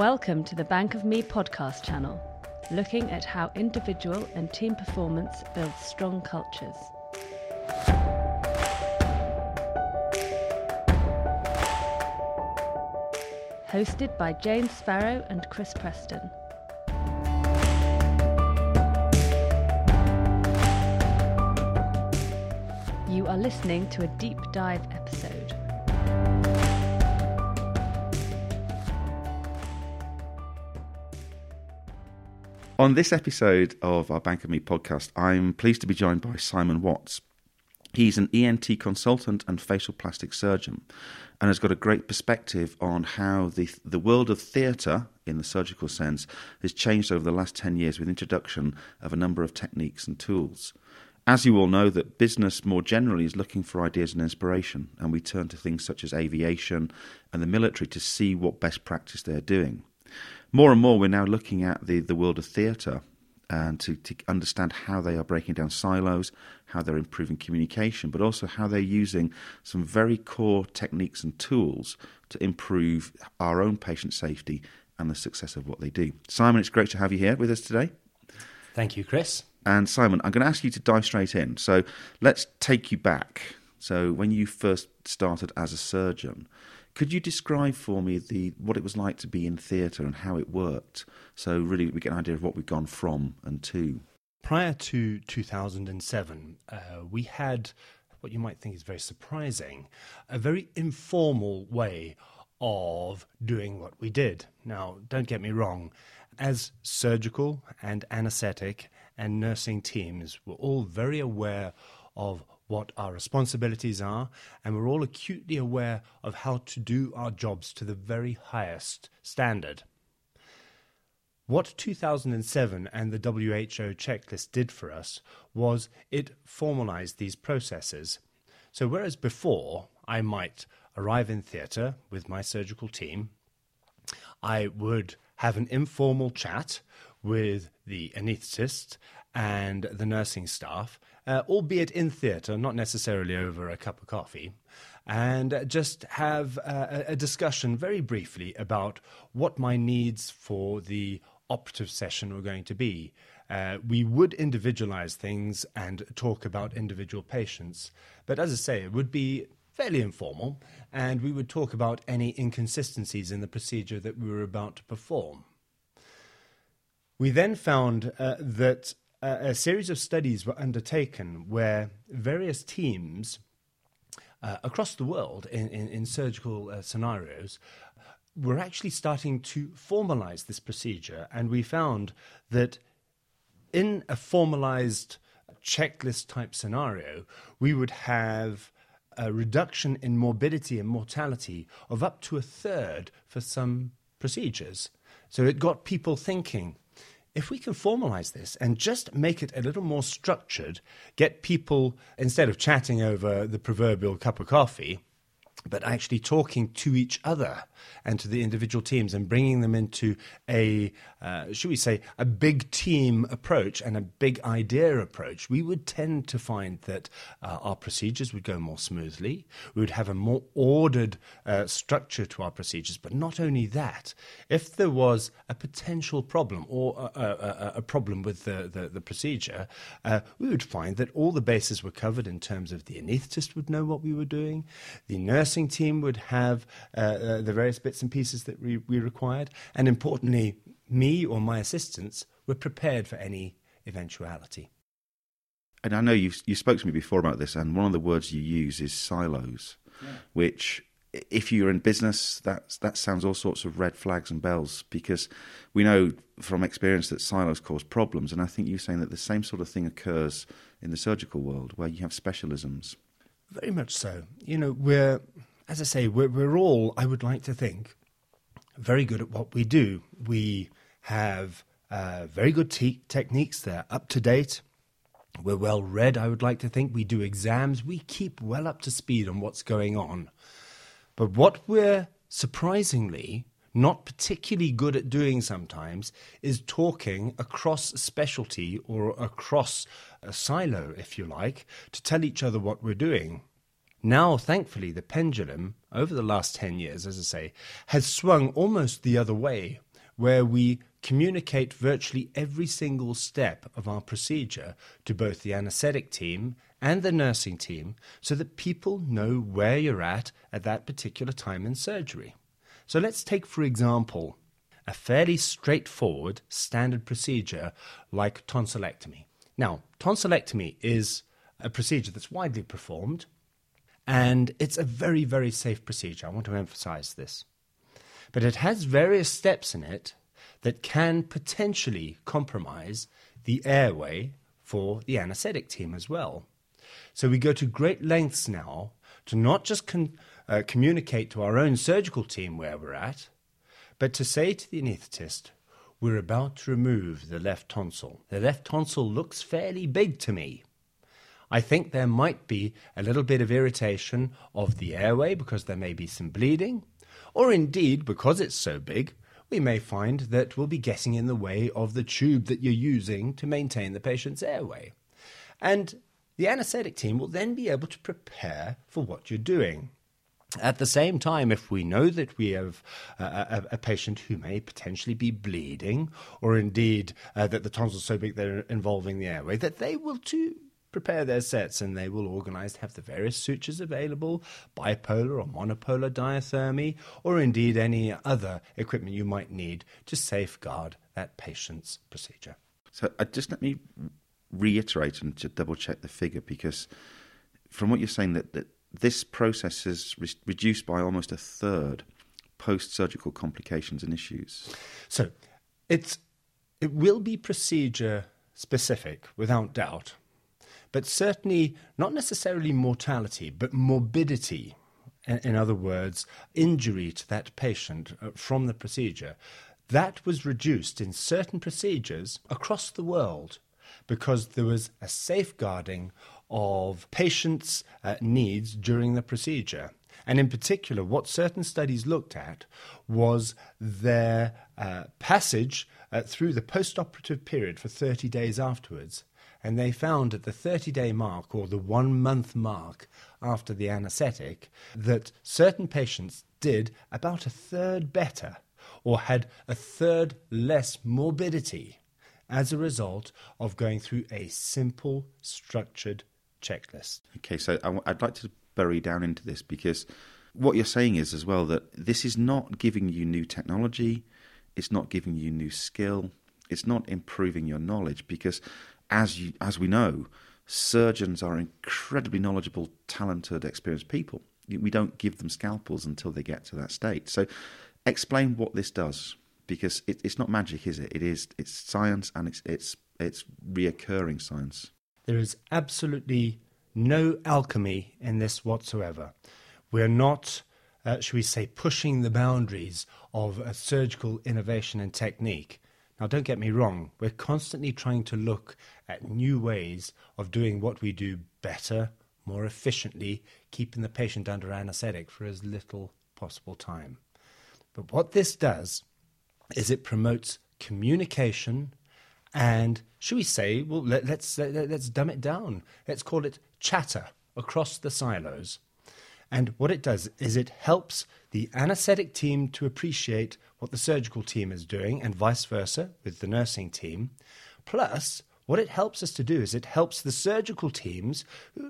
Welcome to the Bank of Me podcast channel, looking at how individual and team performance builds strong cultures. Hosted by Jane Sparrow and Chris Preston. You are listening to a deep dive On this episode of our Bank of Me podcast, I'm pleased to be joined by Simon Watts. He's an ENT consultant and facial plastic surgeon and has got a great perspective on how the, the world of theatre, in the surgical sense, has changed over the last 10 years with introduction of a number of techniques and tools. As you all know, that business more generally is looking for ideas and inspiration, and we turn to things such as aviation and the military to see what best practice they're doing. More and more, we're now looking at the, the world of theatre and to, to understand how they are breaking down silos, how they're improving communication, but also how they're using some very core techniques and tools to improve our own patient safety and the success of what they do. Simon, it's great to have you here with us today. Thank you, Chris. And Simon, I'm going to ask you to dive straight in. So let's take you back. So when you first started as a surgeon, could you describe for me the what it was like to be in theatre and how it worked? So really, we get an idea of what we've gone from and to. Prior to 2007, uh, we had what you might think is very surprising, a very informal way of doing what we did. Now, don't get me wrong, as surgical and anaesthetic and nursing teams were all very aware of what our responsibilities are, and we're all acutely aware of how to do our jobs to the very highest standard. What 2007 and the WHO checklist did for us was it formalized these processes. So, whereas before I might arrive in theatre with my surgical team, I would have an informal chat with the anaesthetist and the nursing staff, uh, albeit in theatre, not necessarily over a cup of coffee, and just have uh, a discussion very briefly about what my needs for the operative session were going to be. Uh, we would individualize things and talk about individual patients, but as I say, it would be fairly informal, and we would talk about any inconsistencies in the procedure that we were about to perform. We then found uh, that a series of studies were undertaken where various teams uh, across the world in, in, in surgical uh, scenarios were actually starting to formalize this procedure. And we found that in a formalized checklist type scenario, we would have a reduction in morbidity and mortality of up to a third for some procedures. So it got people thinking if we can formalize this and just make it a little more structured, get people, instead of chatting over the proverbial cup of coffee, but actually talking to each other and to the individual teams and bringing them into a, uh, should we say, a big team approach and a big idea approach, we would tend to find that uh, our procedures would go more smoothly. We would have a more ordered uh, structure to our procedures. But not only that, if there was a potential problem or a, a, a problem with the, the, the procedure, uh, we would find that all the bases were covered in terms of the anaesthetist would know what we were doing, the nursing team would have uh, uh, the various bits and pieces that we, we required. And importantly, me or my assistants were prepared for any eventuality. And I know you you spoke to me before about this, and one of the words you use is silos, yeah. which, if you're in business, that that sounds all sorts of red flags and bells because we know from experience that silos cause problems, and I think you're saying that the same sort of thing occurs in the surgical world where you have specialisms. Very much so. You know, we're as I say, we're, we're all, I would like to think, very good at what we do. We have uh, very good te- techniques, they're up to date. We're well read, I would like to think. We do exams. We keep well up to speed on what's going on. But what we're surprisingly not particularly good at doing sometimes is talking across specialty or across a silo, if you like, to tell each other what we're doing. Now, thankfully, the pendulum, over the last 10 years, as I say, has swung almost the other way, where we communicate virtually every single step of our procedure to both the anaesthetic team and the nursing team so that people know where you're at at that particular time in surgery. So let's take, for example, a fairly straightforward standard procedure like tonsillectomy. Now, tonsillectomy is a procedure that's widely performed and it's a very, very safe procedure. I want to emphasize this. But it has various steps in it that can potentially compromise the airway for the anesthetic team as well. So we go to great lengths now to not just con- uh, communicate to our own surgical team where we're at, but to say to the anaesthetist, we're about to remove the left tonsil. The left tonsil looks fairly big to me. I think there might be a little bit of irritation of the airway because there may be some bleeding, or indeed, because it's so big, we may find that we'll be getting in the way of the tube that you're using to maintain the patient's airway. And the anaesthetic team will then be able to prepare for what you're doing. At the same time, if we know that we have a, a, a patient who may potentially be bleeding, or indeed uh, that the tonsils are so big they're involving the airway, that they will too prepare their sets and they will organize to have the various sutures available, bipolar or monopolar diathermy, or indeed any other equipment you might need to safeguard that patient's procedure. So uh, just let me reiterate and to double check the figure because from what you're saying that, that this process is re- reduced by almost a third post surgical complications and issues. So it's it will be procedure specific without doubt but certainly not necessarily mortality, but morbidity. In other words, injury to that patient uh, from the procedure. That was reduced in certain procedures across the world because there was a safeguarding of patients' uh, needs during the procedure. And in particular, what certain studies looked at was their uh, passage uh, through the post operative period for 30 days afterwards and they found at the 30 day mark or the one month mark after the anaesthetic that certain patients did about a third better or had a third less morbidity as a result of going through a simple, structured checklist. Okay, so I'd like to bury down into this because what you're saying is as well that this is not giving you new technology, it's not giving you new skill, it's not improving your knowledge because as you, as we know, surgeons are incredibly knowledgeable, talented, experienced people. We don't give them scalpels until they get to that state. So, explain what this does, because it, it's not magic, is it? It is. It's science, and it's it's it's reoccurring science. There is absolutely no alchemy in this whatsoever. We're not, uh, should we say, pushing the boundaries of a surgical innovation and technique. Now, don't get me wrong, we're constantly trying to look at new ways of doing what we do better, more efficiently, keeping the patient under anaesthetic for as little possible time. But what this does is it promotes communication and, should we say, well, let, us let, let's dumb it down. Let's call it chatter across the silos. And what it does is it helps the anaesthetic team to appreciate what the surgical team is doing, and vice versa with the nursing team. Plus, what it helps us to do is it helps the surgical teams.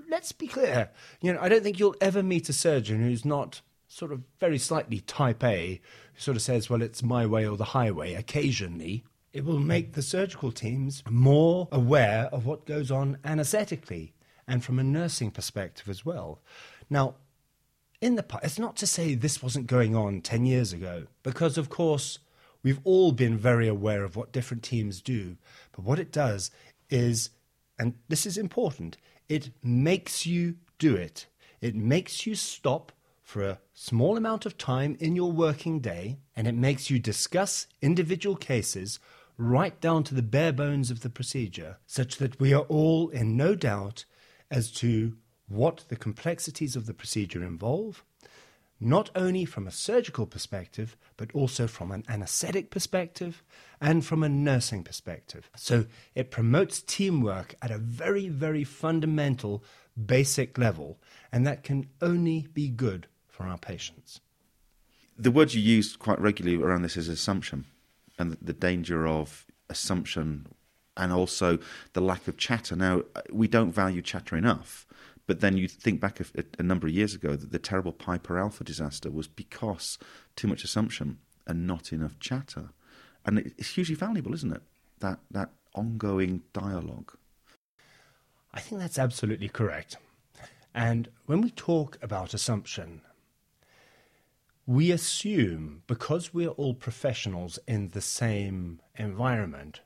Let's be clear, you know, I don't think you'll ever meet a surgeon who's not sort of very slightly type A, who sort of says, well, it's my way or the highway occasionally. It will make the surgical teams more aware of what goes on anaesthetically and from a nursing perspective as well. Now, in the past, it's not to say this wasn't going on 10 years ago, because of course we've all been very aware of what different teams do. But what it does is, and this is important, it makes you do it. It makes you stop for a small amount of time in your working day, and it makes you discuss individual cases right down to the bare bones of the procedure, such that we are all in no doubt as to what the complexities of the procedure involve, not only from a surgical perspective, but also from an anesthetic perspective and from a nursing perspective. So it promotes teamwork at a very, very fundamental, basic level, and that can only be good for our patients. The word you use quite regularly around this is assumption. and the danger of assumption and also the lack of chatter. Now, we don't value chatter enough. But then you think back a, a number of years ago that the terrible Piper Alpha disaster was because too much assumption and not enough chatter. And it's hugely valuable, isn't it? That, that ongoing dialogue. I think that's absolutely correct. And when we talk about assumption, we assume because we're all professionals in the same environment,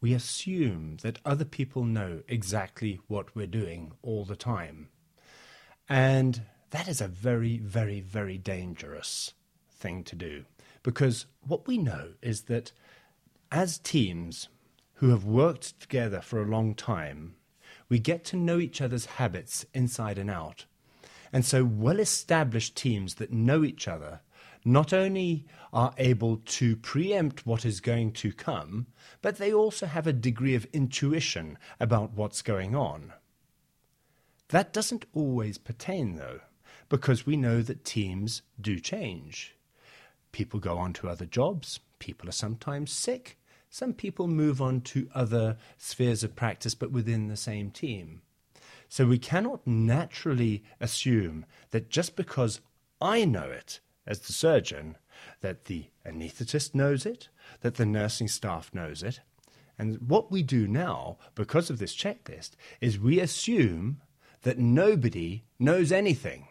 we assume that other people know exactly what we're doing all the time. And that is a very, very, very dangerous thing to do. Because what we know is that as teams who have worked together for a long time, we get to know each other's habits inside and out. And so, well established teams that know each other not only are able to preempt what is going to come, but they also have a degree of intuition about what's going on. That doesn't always pertain, though, because we know that teams do change. People go on to other jobs, people are sometimes sick, some people move on to other spheres of practice, but within the same team. So we cannot naturally assume that just because I know it as the surgeon, that the anaesthetist knows it, that the nursing staff knows it. And what we do now, because of this checklist, is we assume that nobody knows anything.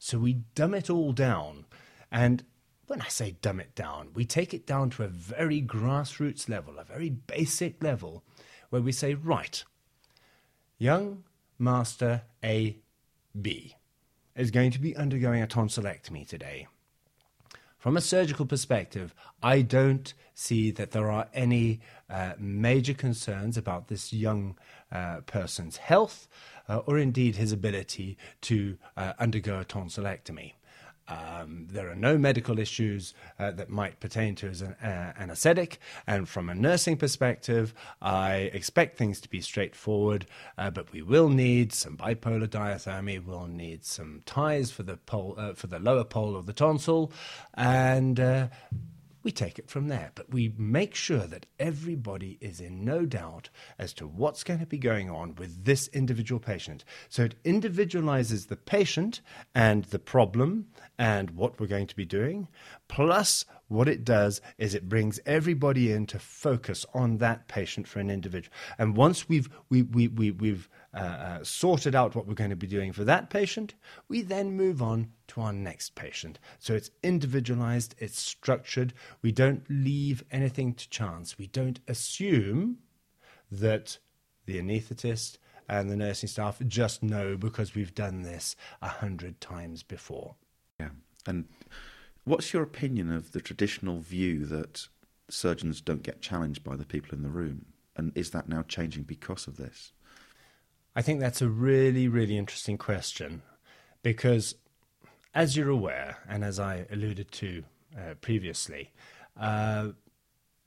So we dumb it all down. And when I say dumb it down, we take it down to a very grassroots level, a very basic level, where we say, right, young Master A B is going to be undergoing a tonsillectomy today. From a surgical perspective, I don't see that there are any uh, major concerns about this young uh, person's health uh, or indeed his ability to uh, undergo a tonsillectomy. Um, there are no medical issues uh, that might pertain to as an uh, anesthetic, and from a nursing perspective, I expect things to be straightforward. Uh, but we will need some bipolar diathermy. We'll need some ties for the pole, uh, for the lower pole of the tonsil, and uh, we take it from there. But we make sure that everybody is in no doubt as to what's going to be going on with this individual patient. So it individualizes the patient and the problem and what we're going to be doing. Plus, what it does is it brings everybody in to focus on that patient for an individual. And once we've, we, we, we, we've uh, uh, sorted out what we're going to be doing for that patient, we then move on to our next patient. So it's individualized, it's structured. We don't leave anything to chance. We don't assume that the anaesthetist and the nursing staff just know because we've done this a hundred times before. Yeah. And what's your opinion of the traditional view that surgeons don't get challenged by the people in the room? And is that now changing because of this? I think that's a really, really interesting question because, as you're aware, and as I alluded to uh, previously, uh,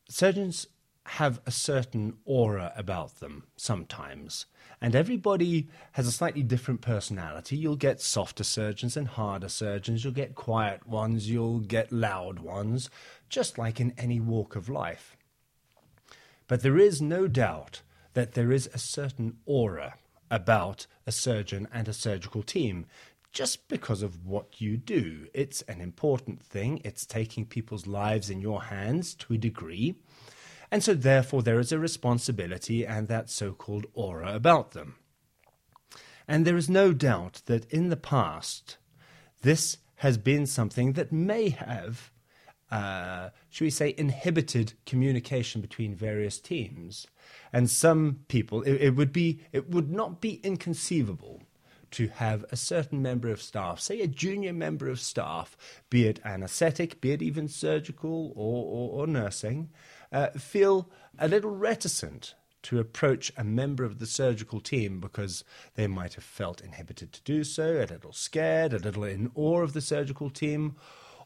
surgeons have a certain aura about them sometimes. And everybody has a slightly different personality. You'll get softer surgeons and harder surgeons. You'll get quiet ones. You'll get loud ones, just like in any walk of life. But there is no doubt that there is a certain aura about a surgeon and a surgical team just because of what you do. It's an important thing, it's taking people's lives in your hands to a degree. And so, therefore, there is a responsibility and that so called aura about them. And there is no doubt that in the past, this has been something that may have, uh, should we say, inhibited communication between various teams. And some people, it, it would be, it would not be inconceivable to have a certain member of staff, say a junior member of staff, be it anesthetic, be it even surgical or, or, or nursing, uh, feel a little reticent to approach a member of the surgical team because they might have felt inhibited to do so, a little scared, a little in awe of the surgical team,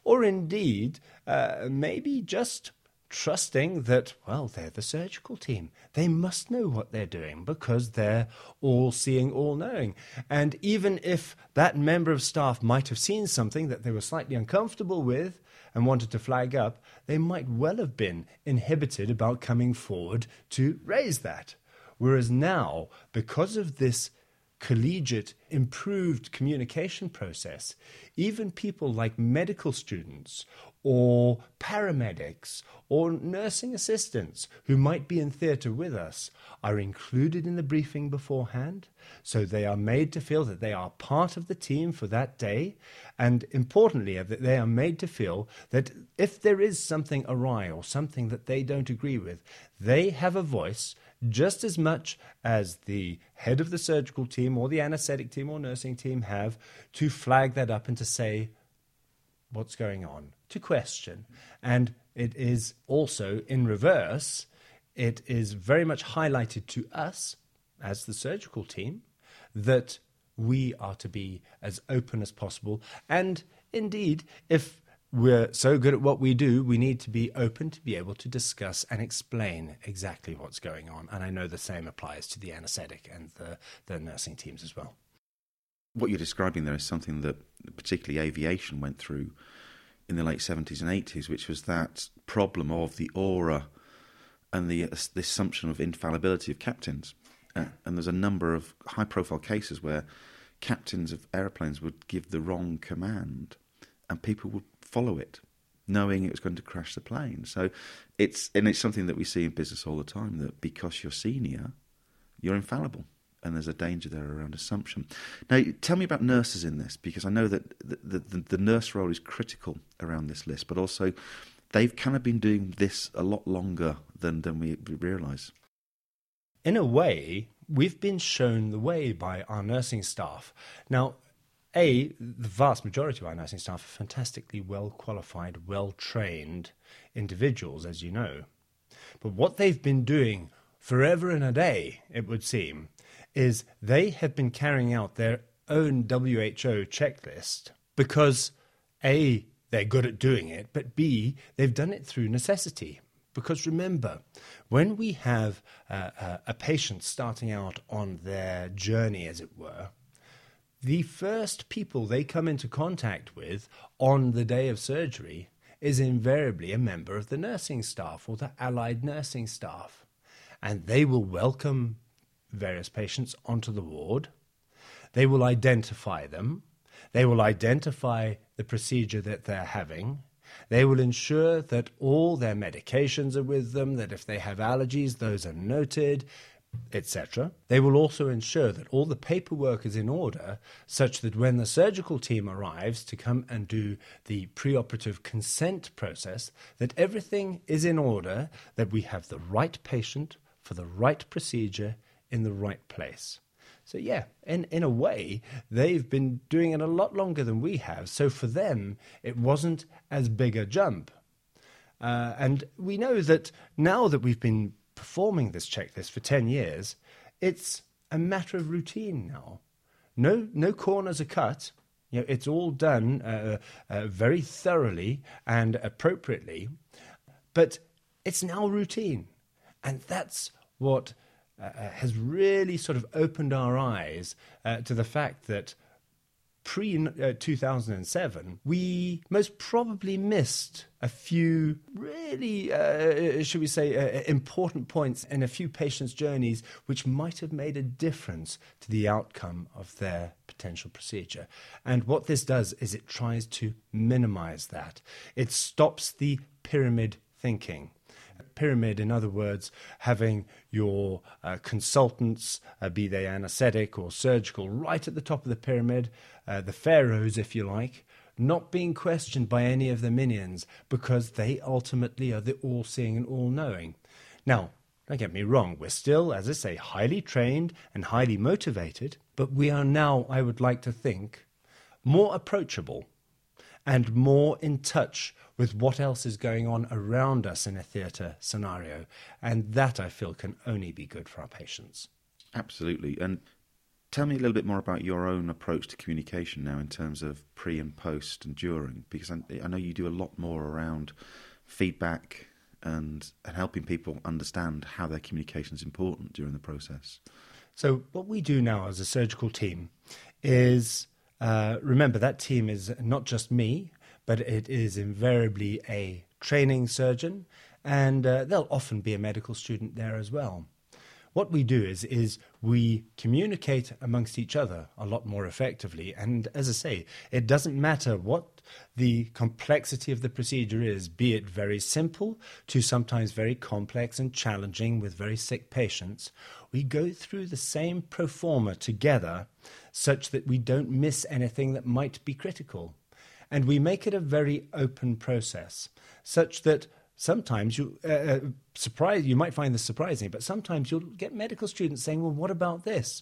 or indeed uh, maybe just trusting that, well, they're the surgical team. They must know what they're doing because they're all seeing, all knowing. And even if that member of staff might have seen something that they were slightly uncomfortable with and wanted to flag up, they might well have been inhibited about coming forward to raise that. Whereas now, because of this collegiate, improved communication process, even people like medical students or paramedics or nursing assistants who might be in theatre with us are included in the briefing beforehand. So they are made to feel that they are part of the team for that day. And importantly, that they are made to feel that if there is something awry or something that they don't agree with, they have a voice just as much as the head of the surgical team or the anesthetic team or nursing team have to flag that up and to say what's going on, to question. And it is also in reverse, it is very much highlighted to us as the surgical team that we are to be as open as possible. And indeed, if we're so good at what we do, we need to be open to be able to discuss and explain exactly what's going on. And I know the same applies to the anesthetic and the, the nursing teams as well. What you're describing there is something that particularly aviation went through in the late 70s and 80s, which was that problem of the aura and the, the assumption of infallibility of captains. Uh, and there's a number of high profile cases where captains of aeroplanes would give the wrong command and people would follow it, knowing it was going to crash the plane. So it's and it's something that we see in business all the time that because you're senior, you're infallible. And there's a danger there around assumption. Now, tell me about nurses in this, because I know that the, the, the nurse role is critical around this list, but also they've kind of been doing this a lot longer than, than we, we realise. In a way, we've been shown the way by our nursing staff. Now, a, the vast majority of our nursing staff are fantastically well qualified, well trained individuals, as you know. But what they've been doing forever and a day, it would seem, is they have been carrying out their own WHO checklist because A, they're good at doing it, but B, they've done it through necessity. Because remember, when we have a patient starting out on their journey, as it were, the first people they come into contact with on the day of surgery is invariably a member of the nursing staff or the allied nursing staff. And they will welcome various patients onto the ward. They will identify them. They will identify the procedure that they're having. They will ensure that all their medications are with them, that if they have allergies, those are noted, etc. They will also ensure that all the paperwork is in order such that when the surgical team arrives to come and do the preoperative consent process that everything is in order that we have the right patient for the right procedure in the right place. So yeah, in in a way, they've been doing it a lot longer than we have. So for them, it wasn't as big a jump. Uh, and we know that now that we've been performing this checklist for 10 years, it's a matter of routine now. No, no corners are cut. You know, it's all done uh, uh, very thoroughly and appropriately, but it's now routine. And that's what uh, uh has really sort of opened our eyes uh, to the fact that pre uh, 2007, we most probably missed a few really, uh, should we say, uh, important points in a few patients' journeys which might have made a difference to the outcome of their potential procedure. And what this does is it tries to minimize that, it stops the pyramid thinking pyramid, in other words, having your uh, consultants, uh, be they anesthetic or surgical, right at the top of the pyramid, uh, the pharaohs, if you like, not being questioned by any of the minions because they ultimately are the all seeing and all knowing. Now, don't get me wrong, we're still, as I say, highly trained and highly motivated, but we are now, I would like to think, more approachable and more in touch with what else is going on around us in a theatre scenario. And that I feel can only be good for our patients. Absolutely. And tell me a little bit more about your own approach to communication now in terms of pre and post and during, because I, I know you do a lot more around feedback and, and helping people understand how their communication is important during the process. So, what we do now as a surgical team is uh, remember that team is not just me, but it is invariably a training surgeon, and uh, there'll often be a medical student there as well. What we do is, is we communicate amongst each other a lot more effectively. And as I say, it doesn't matter what the complexity of the procedure is, be it very simple to sometimes very complex and challenging with very sick patients. We go through the same pro forma together such that we don't miss anything that might be critical. And we make it a very open process such that sometimes you uh, uh, surprise you might find this surprising but sometimes you'll get medical students saying well what about this?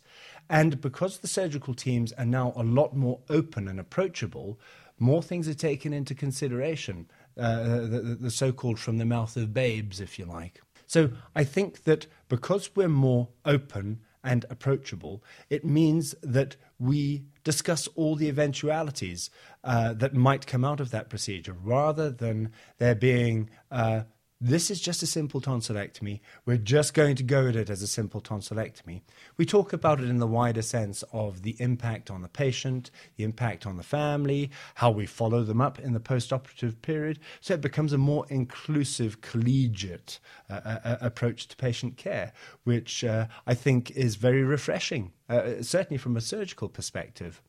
And because the surgical teams are now a lot more open and approachable more things are taken into consideration uh, the, the so-called from the mouth of babes if you like. So i think that because we're more open and approachable, it means that we discuss all the eventualities uh, that might come out of that procedure rather than there being uh, this is just a simple tonsillectomy. We're just going to go at it as a simple tonsillectomy. We talk about it in the wider sense of the impact on the patient, the impact on the family, how we follow them up in the post-operative period. So it becomes a more inclusive, collegiate uh, uh, uh approach to patient care, which uh, I think is very refreshing, uh, certainly from a surgical perspective.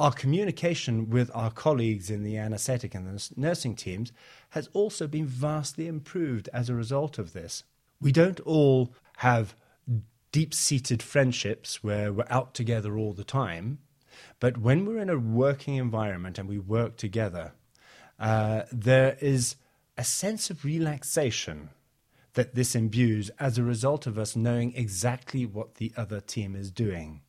Our communication with our colleagues in the anaesthetic and the nursing teams has also been vastly improved as a result of this. We don't all have deep seated friendships where we're out together all the time, but when we're in a working environment and we work together, uh, there is a sense of relaxation that this imbues as a result of us knowing exactly what the other team is doing.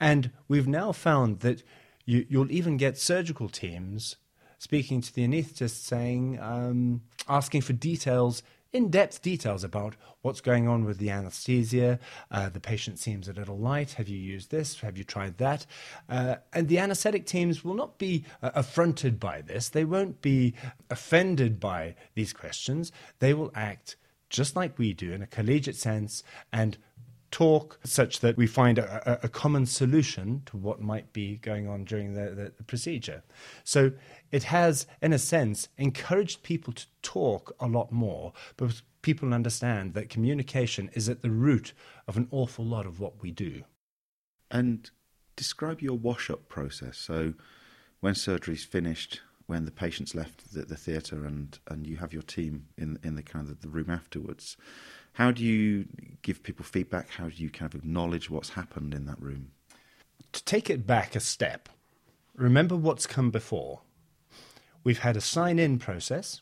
And we've now found that you, will even get surgical teams speaking to the anaesthetist, saying, um, asking for details, in depth details about what's going on with the anesthesia. Uh, the patient seems a little light. Have you used this? Have you tried that? Uh, and the anesthetic teams will not be uh, affronted by this. They won't be offended by these questions. They will act just like we do in a collegiate sense and talk such that we find a, a, common solution to what might be going on during the, the, the, procedure. So it has, in a sense, encouraged people to talk a lot more because people understand that communication is at the root of an awful lot of what we do. And describe your wash up process. So when surgery's finished, when the patient's left the, the theatre and, and you have your team in in the kind of the room afterwards, how do you give people feedback? How do you kind of acknowledge what's happened in that room? To take it back a step, remember what's come before. We've had a sign in process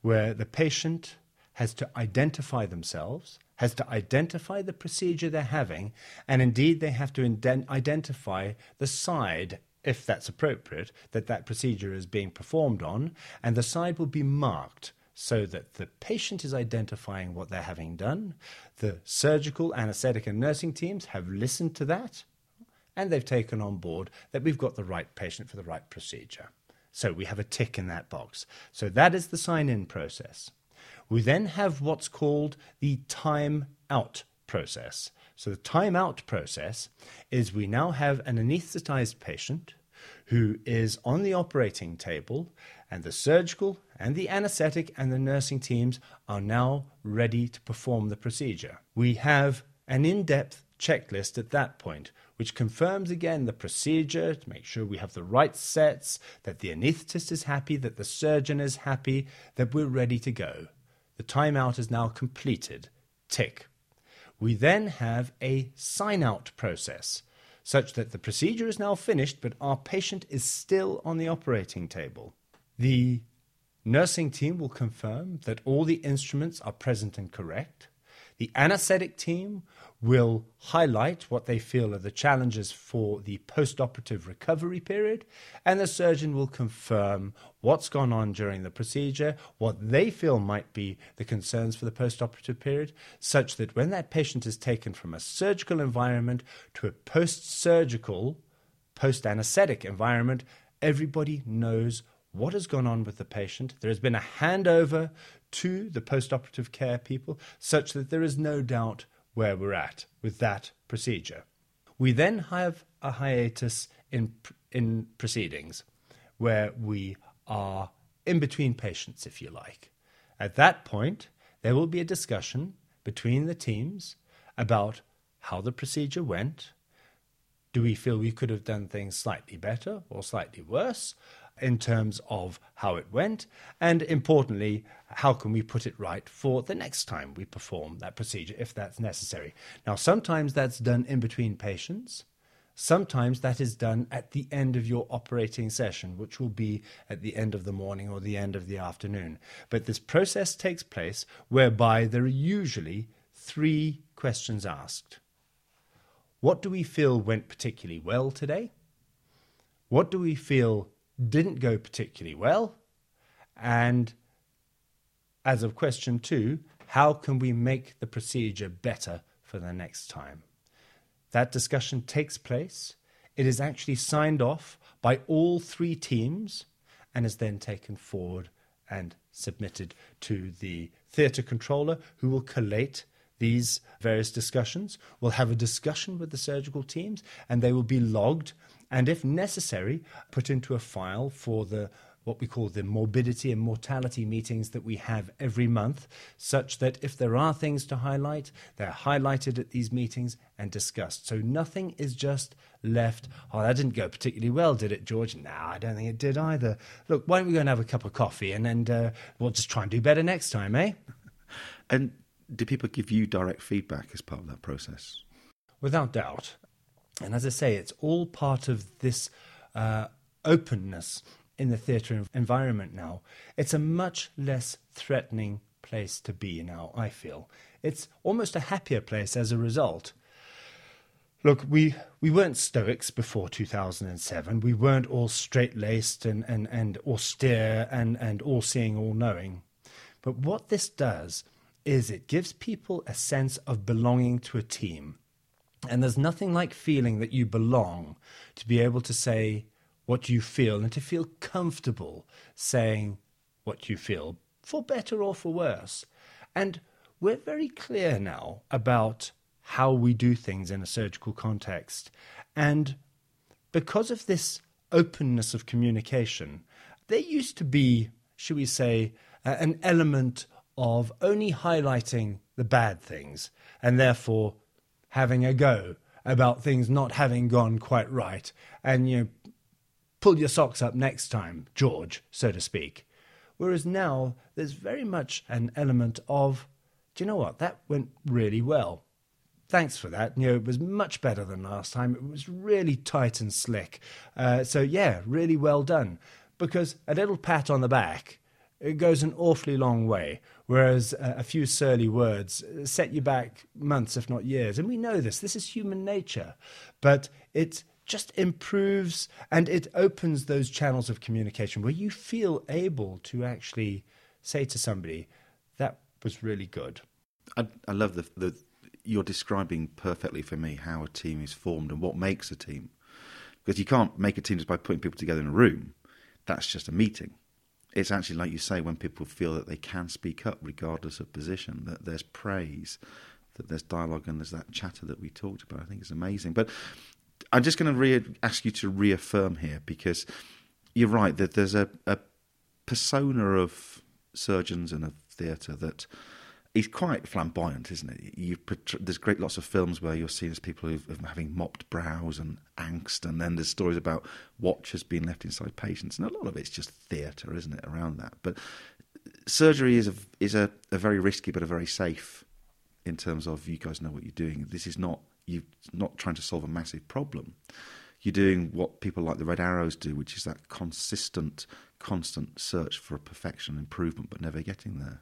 where the patient has to identify themselves, has to identify the procedure they're having, and indeed they have to ident- identify the side, if that's appropriate, that that procedure is being performed on, and the side will be marked so that the patient is identifying what they're having done. The surgical, anesthetic, and nursing teams have listened to that and they've taken on board that we've got the right patient for the right procedure. So we have a tick in that box. So that is the sign in process. We then have what's called the time out process. So the time out process is we now have an anesthetized patient who is on the operating table, and the surgical and the anesthetic and the nursing teams are now ready to perform the procedure. We have an in depth checklist at that point, which confirms again the procedure to make sure we have the right sets, that the anaesthetist is happy, that the surgeon is happy, that we're ready to go. The timeout is now completed. Tick. We then have a sign out process such that the procedure is now finished, but our patient is still on the operating table. The nursing team will confirm that all the instruments are present and correct. The anesthetic team will highlight what they feel are the challenges for the post operative recovery period, and the surgeon will confirm what's gone on during the procedure, what they feel might be the concerns for the post operative period, such that when that patient is taken from a surgical environment to a post surgical, post anesthetic environment, everybody knows what has gone on with the patient. There has been a handover to the post-operative care people such that there is no doubt where we're at with that procedure. We then have a hiatus in, in proceedings where we are in between patients, if you like. At that point, there will be a discussion between the teams about how the procedure went. Do we feel we could have done things slightly better or slightly worse? In terms of how it went, and importantly, how can we put it right for the next time we perform that procedure if that's necessary. Now, sometimes that's done in between patients. Sometimes that is done at the end of your operating session, which will be at the end of the morning or the end of the afternoon. But this process takes place whereby there are usually three questions asked. What do we feel went particularly well today? What do we feel didn't go particularly well? And as of question two, how can we make the procedure better for the next time? That discussion takes place. It is actually signed off by all three teams and is then taken forward and submitted to the theatre controller who will collate these various discussions. We'll have a discussion with the surgical teams and they will be logged and, if necessary, put into a file for the what we call the morbidity and mortality meetings that we have every month, such that if there are things to highlight, they're highlighted at these meetings and discussed. So nothing is just left, oh, that didn't go particularly well, did it, George? No, I don't think it did either. Look, why don't we go and have a cup of coffee and then uh, we'll just try and do better next time, eh? And do people give you direct feedback as part of that process? Without doubt. And as I say, it's all part of this uh, openness in the theatre environment now. It's a much less threatening place to be now, I feel. It's almost a happier place as a result. Look, we, we weren't Stoics before 2007. We weren't all straight laced and, and, and austere and, and all seeing, all knowing. But what this does is it gives people a sense of belonging to a team. And there's nothing like feeling that you belong to be able to say what you feel and to feel comfortable saying what you feel, for better or for worse. And we're very clear now about how we do things in a surgical context. And because of this openness of communication, there used to be, should we say, an element of only highlighting the bad things and therefore having a go about things not having gone quite right. And you know pull your socks up next time george so to speak. Whereas now there's very much an element of do you know what? That went really well. Thanks for that. You know it was much better than last time. It was really tight and slick. Uh, so yeah really well done. Because a little pat on the back it goes an awfully long way. Whereas a few surly words set you back months, if not years. And we know this. This is human nature. But it just improves and it opens those channels of communication where you feel able to actually say to somebody, that was really good. I, I love the, the you're describing perfectly for me how a team is formed and what makes a team. Because you can't make a team just by putting people together in a room. That's just a meeting it's actually like you say when people feel that they can speak up regardless of position, that there's praise, that there's dialogue, and there's that chatter that we talked about. I think it's amazing. But I'm just going to re- ask you to reaffirm here because you're right that there's a, a persona of surgeons and of theatre that he's quite flamboyant, isn't it? You there's great lots of films where you're seeing as people who having mopped brows and angst, and then there's stories about watches being left inside patients, and a lot of it's just theatre, isn't it, around that? But surgery is a is a, a very risky but a very safe in terms of you guys know what you're doing. This is not you're not trying to solve a massive problem. You're doing what people like the Red Arrows do, which is that consistent, constant search for perfection, and improvement, but never getting there.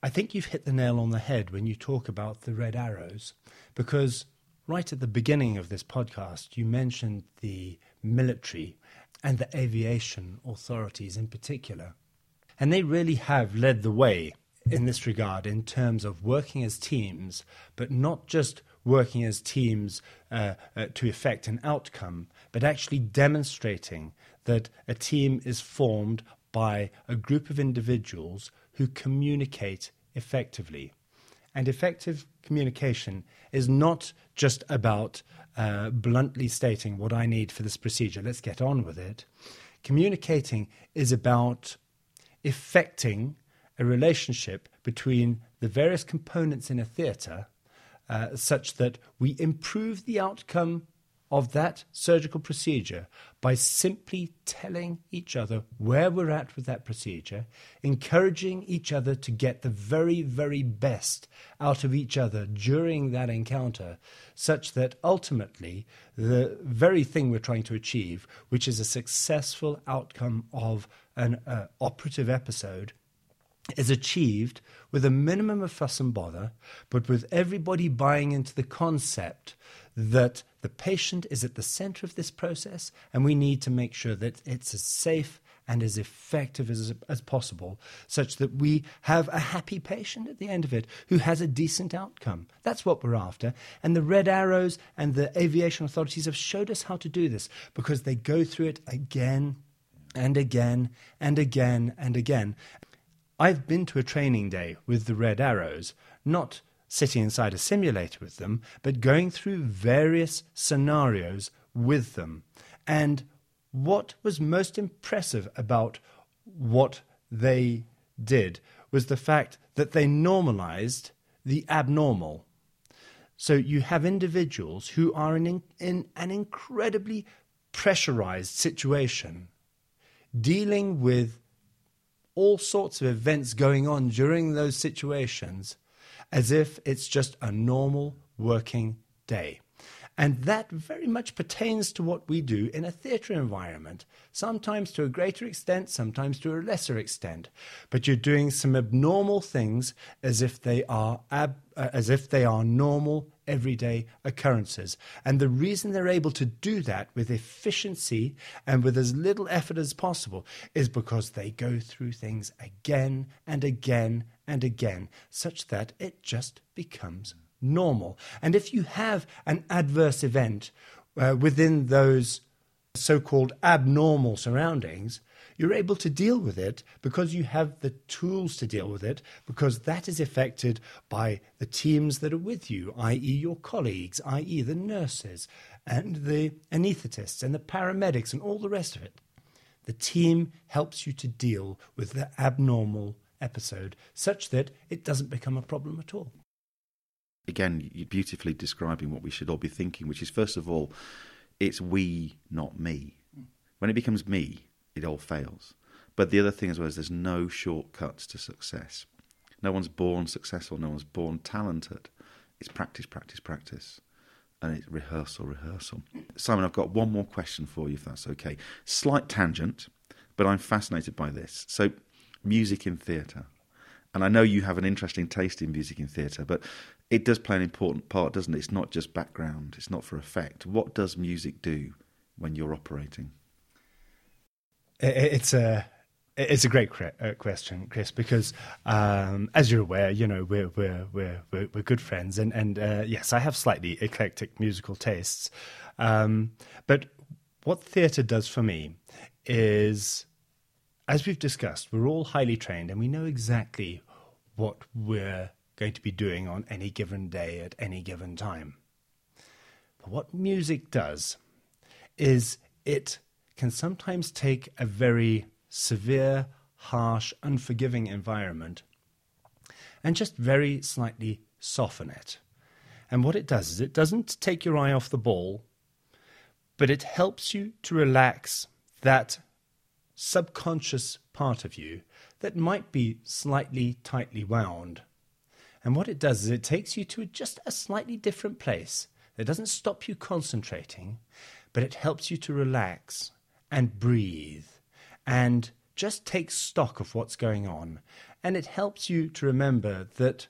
I think you've hit the nail on the head when you talk about the red arrows, because right at the beginning of this podcast, you mentioned the military and the aviation authorities in particular. And they really have led the way in this regard in terms of working as teams, but not just working as teams uh, uh, to effect an outcome, but actually demonstrating that a team is formed by a group of individuals who communicate effectively. And effective communication is not just about uh, bluntly stating what I need for this procedure, let's get on with it. Communicating is about effecting a relationship between the various components in a theatre uh, such that we improve the outcome of that surgical procedure by simply telling each other where we're at with that procedure, encouraging each other to get the very, very best out of each other during that encounter, such that ultimately the very thing we're trying to achieve, which is a successful outcome of an uh, operative episode, is achieved with a minimum of fuss and bother, but with everybody buying into the concept that the patient is at the center of this process, and we need to make sure that it's as safe and as effective as, as possible, such that we have a happy patient at the end of it who has a decent outcome. That's what we're after. And the Red Arrows and the aviation authorities have showed us how to do this because they go through it again and again and again and again. I've been to a training day with the Red Arrows, not sitting inside a simulator with them, but going through various scenarios with them. And what was most impressive about what they did was the fact that they normalized the abnormal. So you have individuals who are in, in an incredibly pressurized situation, dealing with all sorts of events going on during those situations as if it's just a normal working day. And that very much pertains to what we do in a theatre environment, sometimes to a greater extent, sometimes to a lesser extent. But you're doing some abnormal things as if they are ab- uh, as if they are normal everyday occurrences. And the reason they're able to do that with efficiency and with as little effort as possible is because they go through things again and again and again, such that it just becomes normal. And if you have an adverse event uh, within those so called abnormal surroundings, you're able to deal with it because you have the tools to deal with it, because that is affected by the teams that are with you, i.e., your colleagues, i.e., the nurses and the anaesthetists and the paramedics and all the rest of it. The team helps you to deal with the abnormal episode such that it doesn't become a problem at all again, beautifully describing what we should all be thinking, which is first of all, it's we, not me. When it becomes me, it all fails. But the other thing as well is there's no shortcuts to success. No one's born successful, no one's born talented. It's practice, practice, practice. And it's rehearsal, rehearsal. Simon, I've got one more question for you, if that's okay. Slight tangent, but I'm fascinated by this. So, music in theatre. And I know you have an interesting taste in music in theatre, but it does play an important part, doesn't it? It's not just background, it's not for effect. What does music do when you're operating? It's a it's a great uh, question, Chris, because um, as you're aware, you know we're we're we're we're, we're good friends, and and uh, yes, I have slightly eclectic musical tastes, um, but what theatre does for me is, as we've discussed, we're all highly trained, and we know exactly what we're going to be doing on any given day at any given time. But what music does is it can sometimes take a very severe, harsh, unforgiving environment and just very slightly soften it. And what it does is it doesn't take your eye off the ball, but it helps you to relax that subconscious part of you that might be slightly tightly wound. And what it does is it takes you to just a slightly different place. It doesn't stop you concentrating, but it helps you to relax and breathe and just take stock of what's going on. And it helps you to remember that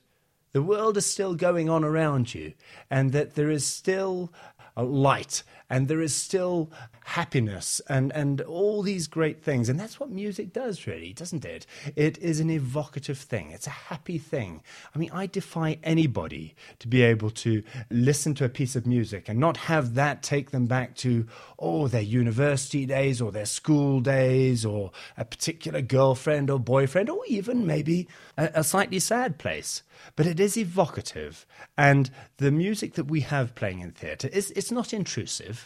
the world is still going on around you and that there is still a light and there is still happiness and, and all these great things. And that's what music does, really, doesn't it? It is an evocative thing, it's a happy thing. I mean, I defy anybody to be able to listen to a piece of music and not have that take them back to, oh, their university days or their school days or a particular girlfriend or boyfriend or even maybe a, a slightly sad place but it is evocative. And the music that we have playing in theatre is it's not intrusive.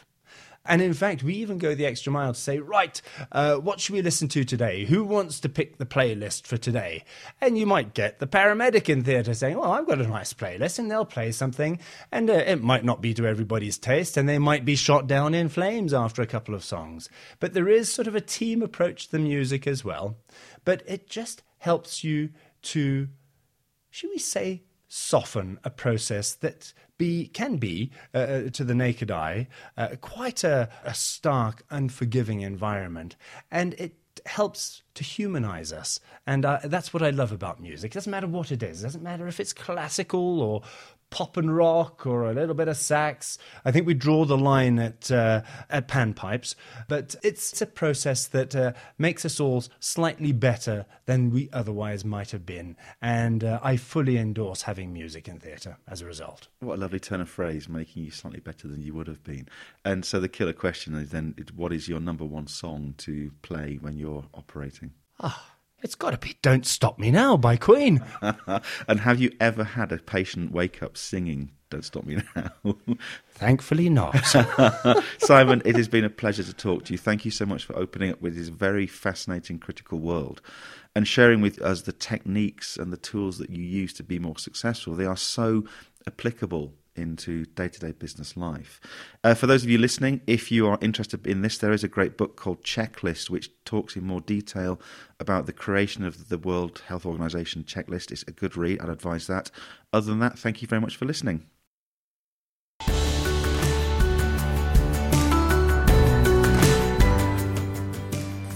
And in fact, we even go the extra mile to say, right, uh, what should we listen to today? Who wants to pick the playlist for today? And you might get the paramedic in theatre saying, well, I've got a nice playlist, and they'll play something. And uh, it might not be to everybody's taste, and they might be shot down in flames after a couple of songs. But there is sort of a team approach to the music as well. But it just helps you to should we say, soften a process that be can be uh, uh, to the naked eye uh, quite a, a stark, unforgiving environment, and it helps to humanize us. And uh, that's what I love about music. It doesn't matter what it is. It doesn't matter if it's classical or pop and rock or a little bit of sax. I think we draw the line at uh, at panpipes, but it's a process that uh, makes us all slightly better than we otherwise might have been. And uh, I fully endorse having music in theatre as a result. What a lovely turn of phrase, making you slightly better than you would have been. And so the killer question is then, what is your number one song to play when you're operating? Ah. It's got to be Don't Stop Me Now by Queen. and have you ever had a patient wake up singing Don't Stop Me Now? Thankfully not. Simon, it has been a pleasure to talk to you. Thank you so much for opening up with this very fascinating critical world and sharing with us the techniques and the tools that you use to be more successful. They are so applicable into day to day business life. Uh, for those of you listening, if you are interested in this, there is a great book called Checklist, which talks in more detail about the creation of the World Health Organization checklist. It's a good read, I'd advise that. Other than that, thank you very much for listening.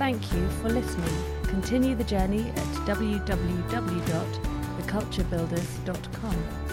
Thank you for listening. Continue the journey at www.theculturebuilders.com.